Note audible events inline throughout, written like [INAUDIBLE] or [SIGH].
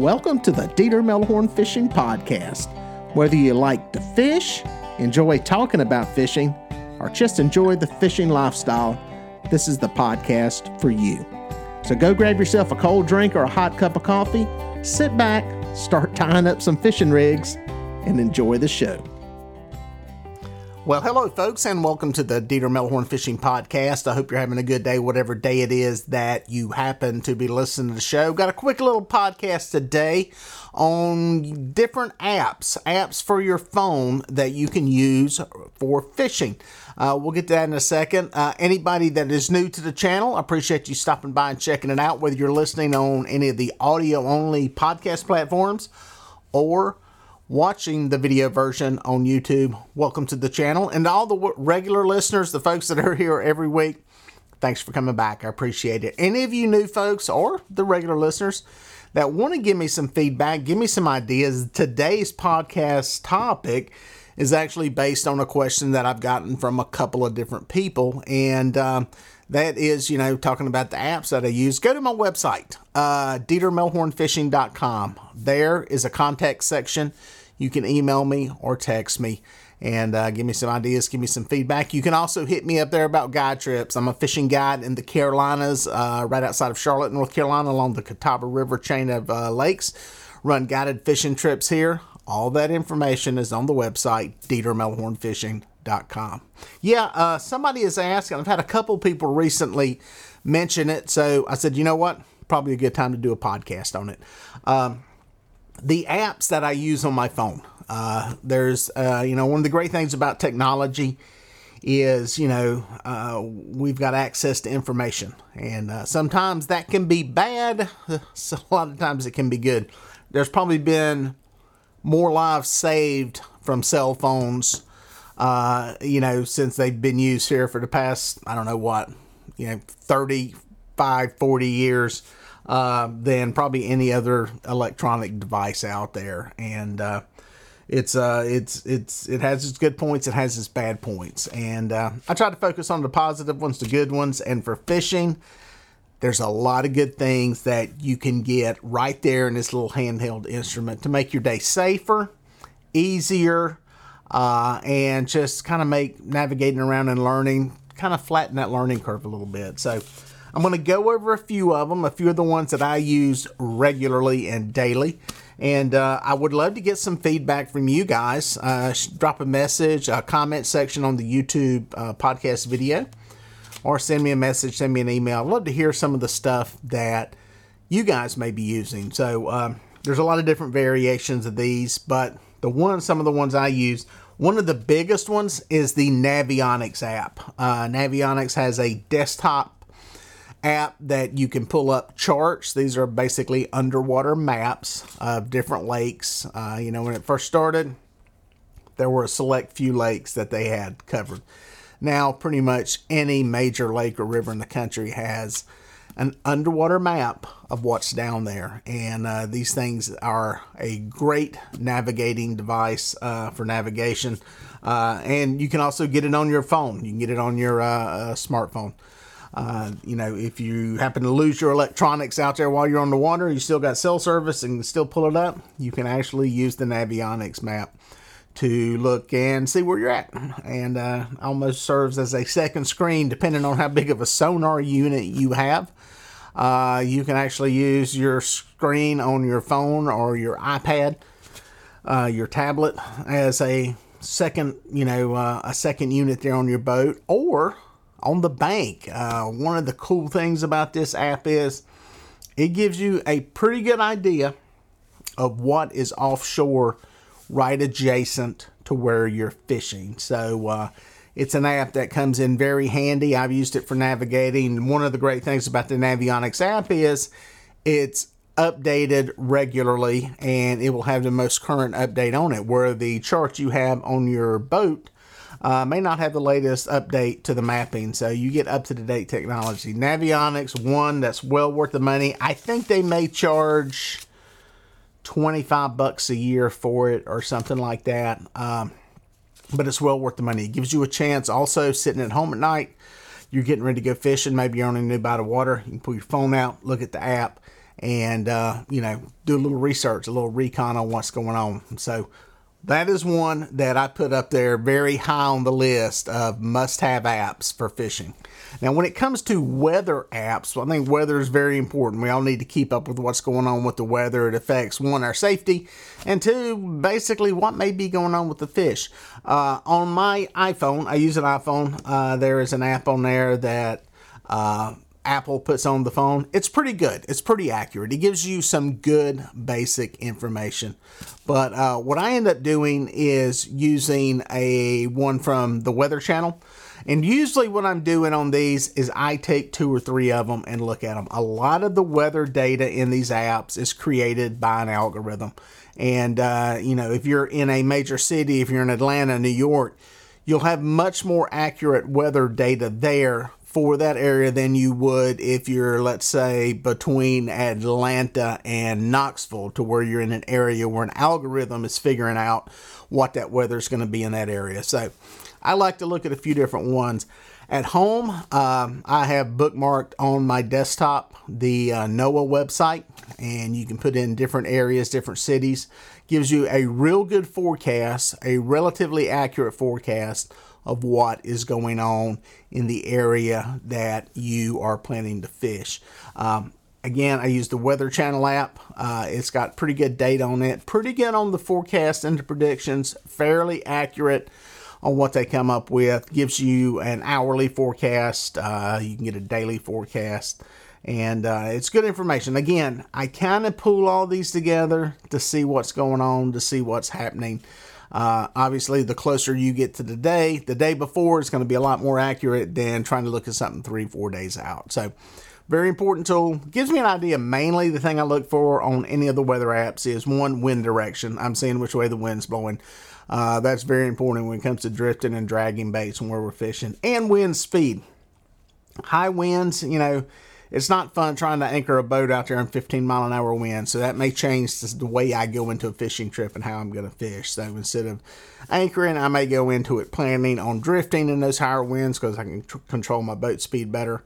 Welcome to the Dieter Melhorn Fishing Podcast. Whether you like to fish, enjoy talking about fishing, or just enjoy the fishing lifestyle, this is the podcast for you. So go grab yourself a cold drink or a hot cup of coffee, sit back, start tying up some fishing rigs, and enjoy the show. Well, hello, folks, and welcome to the Dieter Melhorn Fishing Podcast. I hope you're having a good day, whatever day it is that you happen to be listening to the show. Got a quick little podcast today on different apps, apps for your phone that you can use for fishing. Uh, we'll get to that in a second. Uh, anybody that is new to the channel, I appreciate you stopping by and checking it out, whether you're listening on any of the audio only podcast platforms or watching the video version on YouTube, welcome to the channel. And all the regular listeners, the folks that are here every week, thanks for coming back. I appreciate it. Any of you new folks or the regular listeners that want to give me some feedback, give me some ideas, today's podcast topic is actually based on a question that I've gotten from a couple of different people. And um, that is, you know, talking about the apps that I use. Go to my website, uh, DieterMelhornFishing.com. There is a contact section you can email me or text me and uh, give me some ideas, give me some feedback. You can also hit me up there about guide trips. I'm a fishing guide in the Carolinas, uh, right outside of Charlotte, North Carolina, along the Catawba River chain of uh, lakes. Run guided fishing trips here. All that information is on the website, DieterMelhornFishing.com. Yeah, uh, somebody has asked, and I've had a couple people recently mention it, so I said, you know what? Probably a good time to do a podcast on it. Um, the apps that I use on my phone. Uh, there's, uh, you know, one of the great things about technology is, you know, uh, we've got access to information. And uh, sometimes that can be bad, [LAUGHS] so a lot of times it can be good. There's probably been more lives saved from cell phones, uh, you know, since they've been used here for the past, I don't know what, you know, 35, 40 years uh, than probably any other electronic device out there. And uh, it's uh, it's it's it has its good points, it has its bad points, and uh, I try to focus on the positive ones, the good ones. And for fishing, there's a lot of good things that you can get right there in this little handheld instrument to make your day safer, easier, uh, and just kind of make navigating around and learning kind of flatten that learning curve a little bit. So I'm going to go over a few of them, a few of the ones that I use regularly and daily. And uh, I would love to get some feedback from you guys. Uh, drop a message, a comment section on the YouTube uh, podcast video, or send me a message, send me an email. I'd love to hear some of the stuff that you guys may be using. So um, there's a lot of different variations of these, but the one, some of the ones I use, one of the biggest ones is the Navionics app. Uh, Navionics has a desktop app that you can pull up charts. These are basically underwater maps of different lakes. Uh, you know, when it first started, there were a select few lakes that they had covered. Now, pretty much any major lake or river in the country has an underwater map of what's down there. And uh, these things are a great navigating device uh, for navigation. Uh, and you can also get it on your phone, you can get it on your uh, uh, smartphone. Uh, you know, if you happen to lose your electronics out there while you're on the water, you still got cell service and still pull it up, you can actually use the Navionics map to look and see where you're at. And uh, almost serves as a second screen depending on how big of a sonar unit you have. Uh, you can actually use your screen on your phone or your iPad, uh, your tablet as a second, you know, uh, a second unit there on your boat, or on the bank. Uh, one of the cool things about this app is it gives you a pretty good idea of what is offshore right adjacent to where you're fishing. So uh, it's an app that comes in very handy. I've used it for navigating. One of the great things about the Navionics app is it's updated regularly and it will have the most current update on it. Where the chart you have on your boat uh, may not have the latest update to the mapping, so you get up to the date technology. Navionics, one that's well worth the money. I think they may charge 25 bucks a year for it or something like that. Um, but it's well worth the money. It gives you a chance also sitting at home at night. You're getting ready to go fishing. Maybe you're on a new by of water. You can pull your phone out, look at the app, and uh, you know do a little research, a little recon on what's going on. So that is one that I put up there very high on the list of must-have apps for fishing. Now, when it comes to weather apps, well, I think weather is very important. We all need to keep up with what's going on with the weather. It affects one, our safety, and two, basically what may be going on with the fish. Uh, on my iPhone, I use an iPhone. Uh, there is an app on there that uh, Apple puts on the phone, it's pretty good. It's pretty accurate. It gives you some good basic information. But uh, what I end up doing is using a one from the Weather Channel. And usually, what I'm doing on these is I take two or three of them and look at them. A lot of the weather data in these apps is created by an algorithm. And, uh, you know, if you're in a major city, if you're in Atlanta, New York, you'll have much more accurate weather data there for that area than you would if you're, let's say, between Atlanta and Knoxville, to where you're in an area where an algorithm is figuring out what that weather is going to be in that area. So I like to look at a few different ones. At home, um, I have bookmarked on my desktop the uh, NOAA website, and you can put in different areas, different cities. Gives you a real good forecast, a relatively accurate forecast of what is going on in the area that you are planning to fish. Um, again, I use the Weather Channel app. Uh, it's got pretty good data on it, pretty good on the forecast and the predictions, fairly accurate on what they come up with. Gives you an hourly forecast. Uh, you can get a daily forecast. And uh, it's good information. Again, I kind of pull all these together to see what's going on, to see what's happening. Uh, obviously, the closer you get to the day, the day before is going to be a lot more accurate than trying to look at something three, four days out. So, very important tool. Gives me an idea. Mainly, the thing I look for on any of the weather apps is one wind direction. I'm seeing which way the wind's blowing. Uh, that's very important when it comes to drifting and dragging baits and where we're fishing, and wind speed. High winds, you know it's not fun trying to anchor a boat out there in 15 mile an hour wind. So that may change the way I go into a fishing trip and how I'm going to fish. So instead of anchoring, I may go into it planning on drifting in those higher winds because I can tr- control my boat speed better.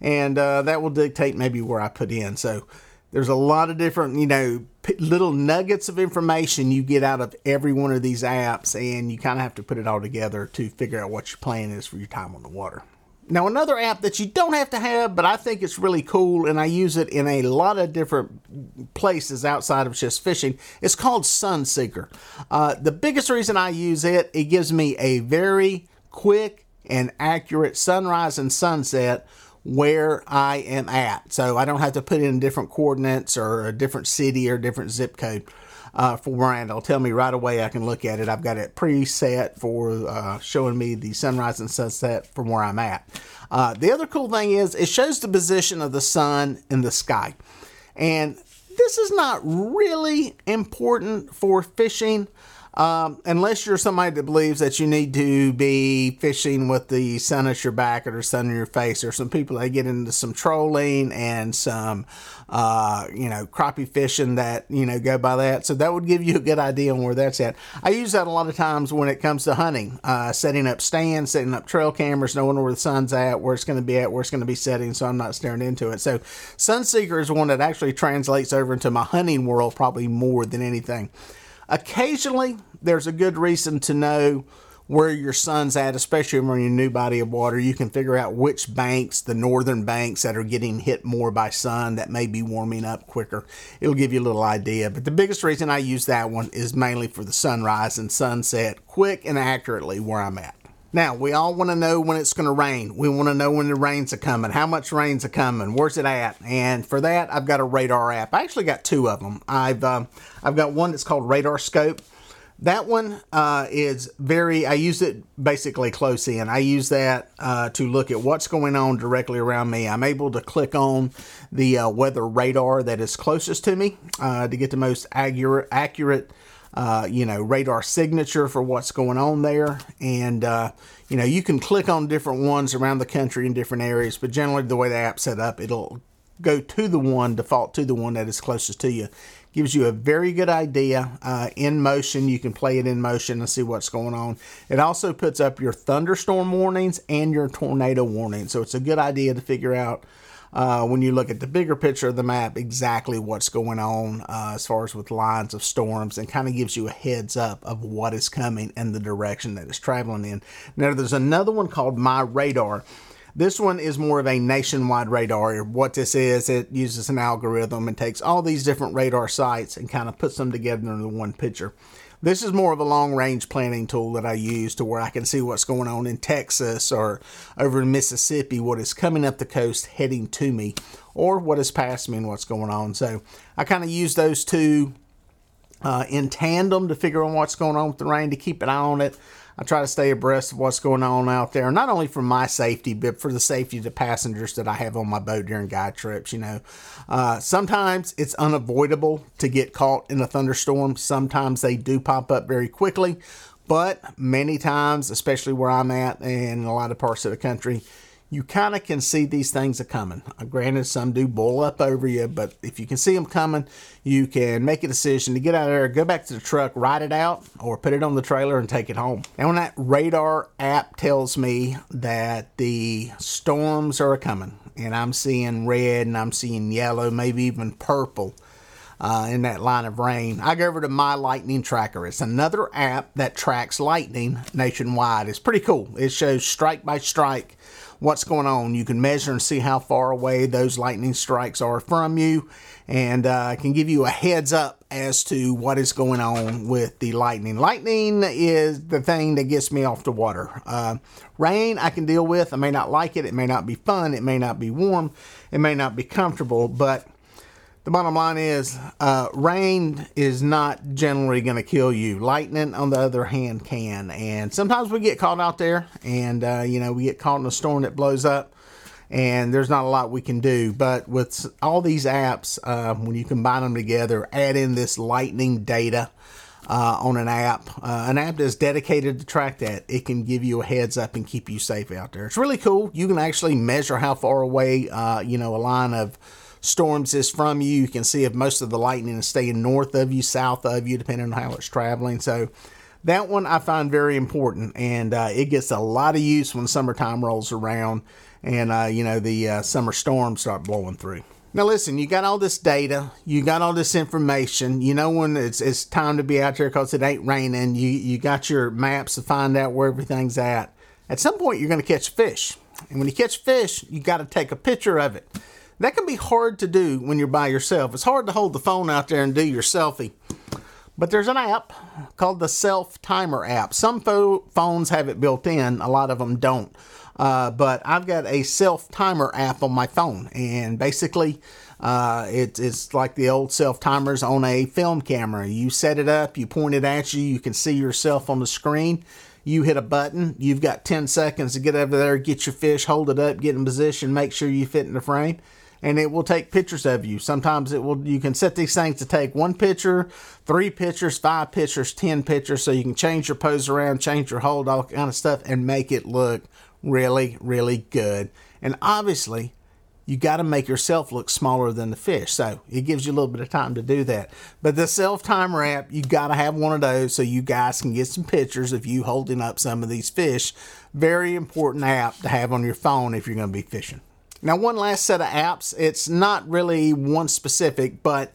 And uh, that will dictate maybe where I put in. So there's a lot of different, you know, p- little nuggets of information you get out of every one of these apps, and you kind of have to put it all together to figure out what your plan is for your time on the water. Now, another app that you don't have to have, but I think it's really cool, and I use it in a lot of different places outside of just fishing, is called Sunseeker. Uh, the biggest reason I use it, it gives me a very quick and accurate sunrise and sunset where I am at. So I don't have to put in different coordinates or a different city or different zip code uh, for Miranda. It'll tell me right away. I can look at it. I've got it preset for uh, showing me the sunrise and sunset from where I'm at. Uh, the other cool thing is it shows the position of the sun in the sky. And this is not really important for fishing. Um, unless you're somebody that believes that you need to be fishing with the sun at your back or the sun in your face, or some people that get into some trolling and some, uh, you know, crappie fishing that, you know, go by that. So that would give you a good idea on where that's at. I use that a lot of times when it comes to hunting, uh, setting up stands, setting up trail cameras, knowing where the sun's at, where it's going to be at, where it's going to be setting, so I'm not staring into it. So Sunseeker is one that actually translates over into my hunting world probably more than anything. Occasionally, there's a good reason to know where your sun's at, especially when you're in a new body of water. You can figure out which banks, the northern banks that are getting hit more by sun, that may be warming up quicker. It'll give you a little idea. But the biggest reason I use that one is mainly for the sunrise and sunset, quick and accurately where I'm at. Now, we all want to know when it's going to rain. We want to know when the rains are coming, how much rains are coming, where's it at? And for that, I've got a radar app. I actually got two of them. I've um, I've got one that's called Radar Scope. That one uh, is very, I use it basically close in. I use that uh, to look at what's going on directly around me. I'm able to click on the uh, weather radar that is closest to me uh, to get the most accurate, accurate uh, you know, radar signature for what's going on there. And, uh, you know, you can click on different ones around the country in different areas, but generally the way the app's set up, it'll go to the one, default to the one that is closest to you. Gives you a very good idea uh, in motion. You can play it in motion and see what's going on. It also puts up your thunderstorm warnings and your tornado warnings. So it's a good idea to figure out uh, when you look at the bigger picture of the map, exactly what's going on uh, as far as with lines of storms and kind of gives you a heads up of what is coming and the direction that it's traveling in. Now, there's another one called My Radar. This one is more of a nationwide radar. What this is, it uses an algorithm and takes all these different radar sites and kind of puts them together into one picture. This is more of a long range planning tool that I use to where I can see what's going on in Texas or over in Mississippi, what is coming up the coast heading to me, or what is past me and what's going on. So I kind of use those two uh, in tandem to figure out what's going on with the rain to keep an eye on it. I try to stay abreast of what's going on out there, not only for my safety, but for the safety of the passengers that I have on my boat during guide trips. You know, uh, sometimes it's unavoidable to get caught in a thunderstorm. Sometimes they do pop up very quickly, but many times, especially where I'm at and a lot of parts of the country, you kind of can see these things are coming. Uh, granted, some do boil up over you, but if you can see them coming, you can make a decision to get out of there, go back to the truck, ride it out, or put it on the trailer and take it home. And when that radar app tells me that the storms are coming, and I'm seeing red and I'm seeing yellow, maybe even purple. Uh, in that line of rain. I go over to My Lightning Tracker. It's another app that tracks lightning nationwide. It's pretty cool. It shows strike by strike what's going on. You can measure and see how far away those lightning strikes are from you, and uh, can give you a heads up as to what is going on with the lightning. Lightning is the thing that gets me off the water. Uh, rain, I can deal with. I may not like it. It may not be fun. It may not be warm. It may not be comfortable, but the bottom line is uh, rain is not generally going to kill you. Lightning, on the other hand, can. And sometimes we get caught out there and, uh, you know, we get caught in a storm that blows up and there's not a lot we can do. But with all these apps, uh, when you combine them together, add in this lightning data. Uh, on an app, uh, an app that's dedicated to track that, it can give you a heads up and keep you safe out there. It's really cool. You can actually measure how far away, uh, you know, a line of storms is from you. You can see if most of the lightning is staying north of you, south of you, depending on how it's traveling. So that one I find very important, and uh, it gets a lot of use when summertime rolls around, and uh, you know the uh, summer storms start blowing through. Now listen, you got all this data, you got all this information. You know when it's it's time to be out there because it ain't raining. You you got your maps to find out where everything's at. At some point, you're going to catch fish, and when you catch fish, you got to take a picture of it. That can be hard to do when you're by yourself. It's hard to hold the phone out there and do your selfie. But there's an app called the Self Timer app. Some fo- phones have it built in, a lot of them don't. Uh, but I've got a self timer app on my phone, and basically, uh, it, it's like the old self timers on a film camera. You set it up, you point it at you, you can see yourself on the screen. You hit a button, you've got 10 seconds to get over there, get your fish, hold it up, get in position, make sure you fit in the frame and it will take pictures of you. Sometimes it will you can set these things to take one picture, three pictures, five pictures, ten pictures, so you can change your pose around, change your hold, all kind of stuff, and make it look really, really good. And obviously, you got to make yourself look smaller than the fish. So it gives you a little bit of time to do that. But the self timer app, you got to have one of those so you guys can get some pictures of you holding up some of these fish. Very important app to have on your phone if you're going to be fishing. Now, one last set of apps. It's not really one specific, but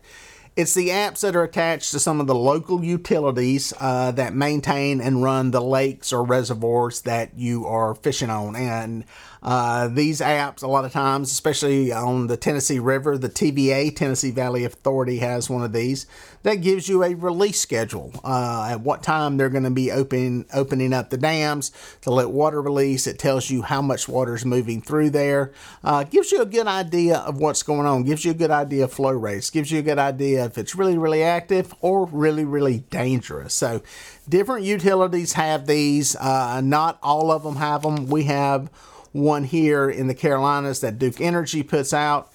it's the apps that are attached to some of the local utilities uh, that maintain and run the lakes or reservoirs that you are fishing on. And uh, these apps, a lot of times, especially on the Tennessee River, the TVA, Tennessee Valley Authority, has one of these that gives you a release schedule uh, at what time they're going to be open, opening up the dams to let water release. It tells you how much water is moving through there. Uh, gives you a good idea of what's going on. Gives you a good idea of flow rates. Gives you a good idea if it's really, really active or really, really dangerous. So, different utilities have these. Uh, not all of them have them. We have one here in the Carolinas that Duke Energy puts out.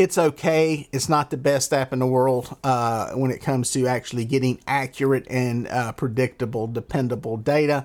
It's okay. It's not the best app in the world uh, when it comes to actually getting accurate and uh, predictable, dependable data.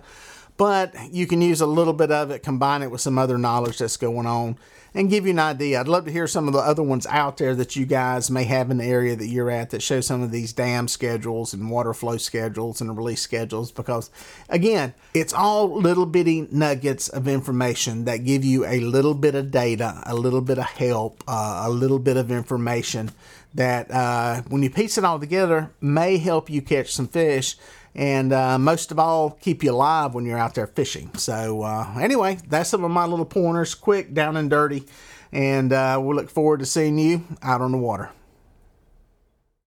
But you can use a little bit of it, combine it with some other knowledge that's going on, and give you an idea. I'd love to hear some of the other ones out there that you guys may have in the area that you're at that show some of these dam schedules and water flow schedules and release schedules because, again, it's all little bitty nuggets of information that give you a little bit of data, a little bit of help, uh, a little bit of information that uh, when you piece it all together may help you catch some fish and uh, most of all keep you alive when you're out there fishing. So uh, anyway that's some of my little pointers quick down and dirty. And uh, we look forward to seeing you out on the water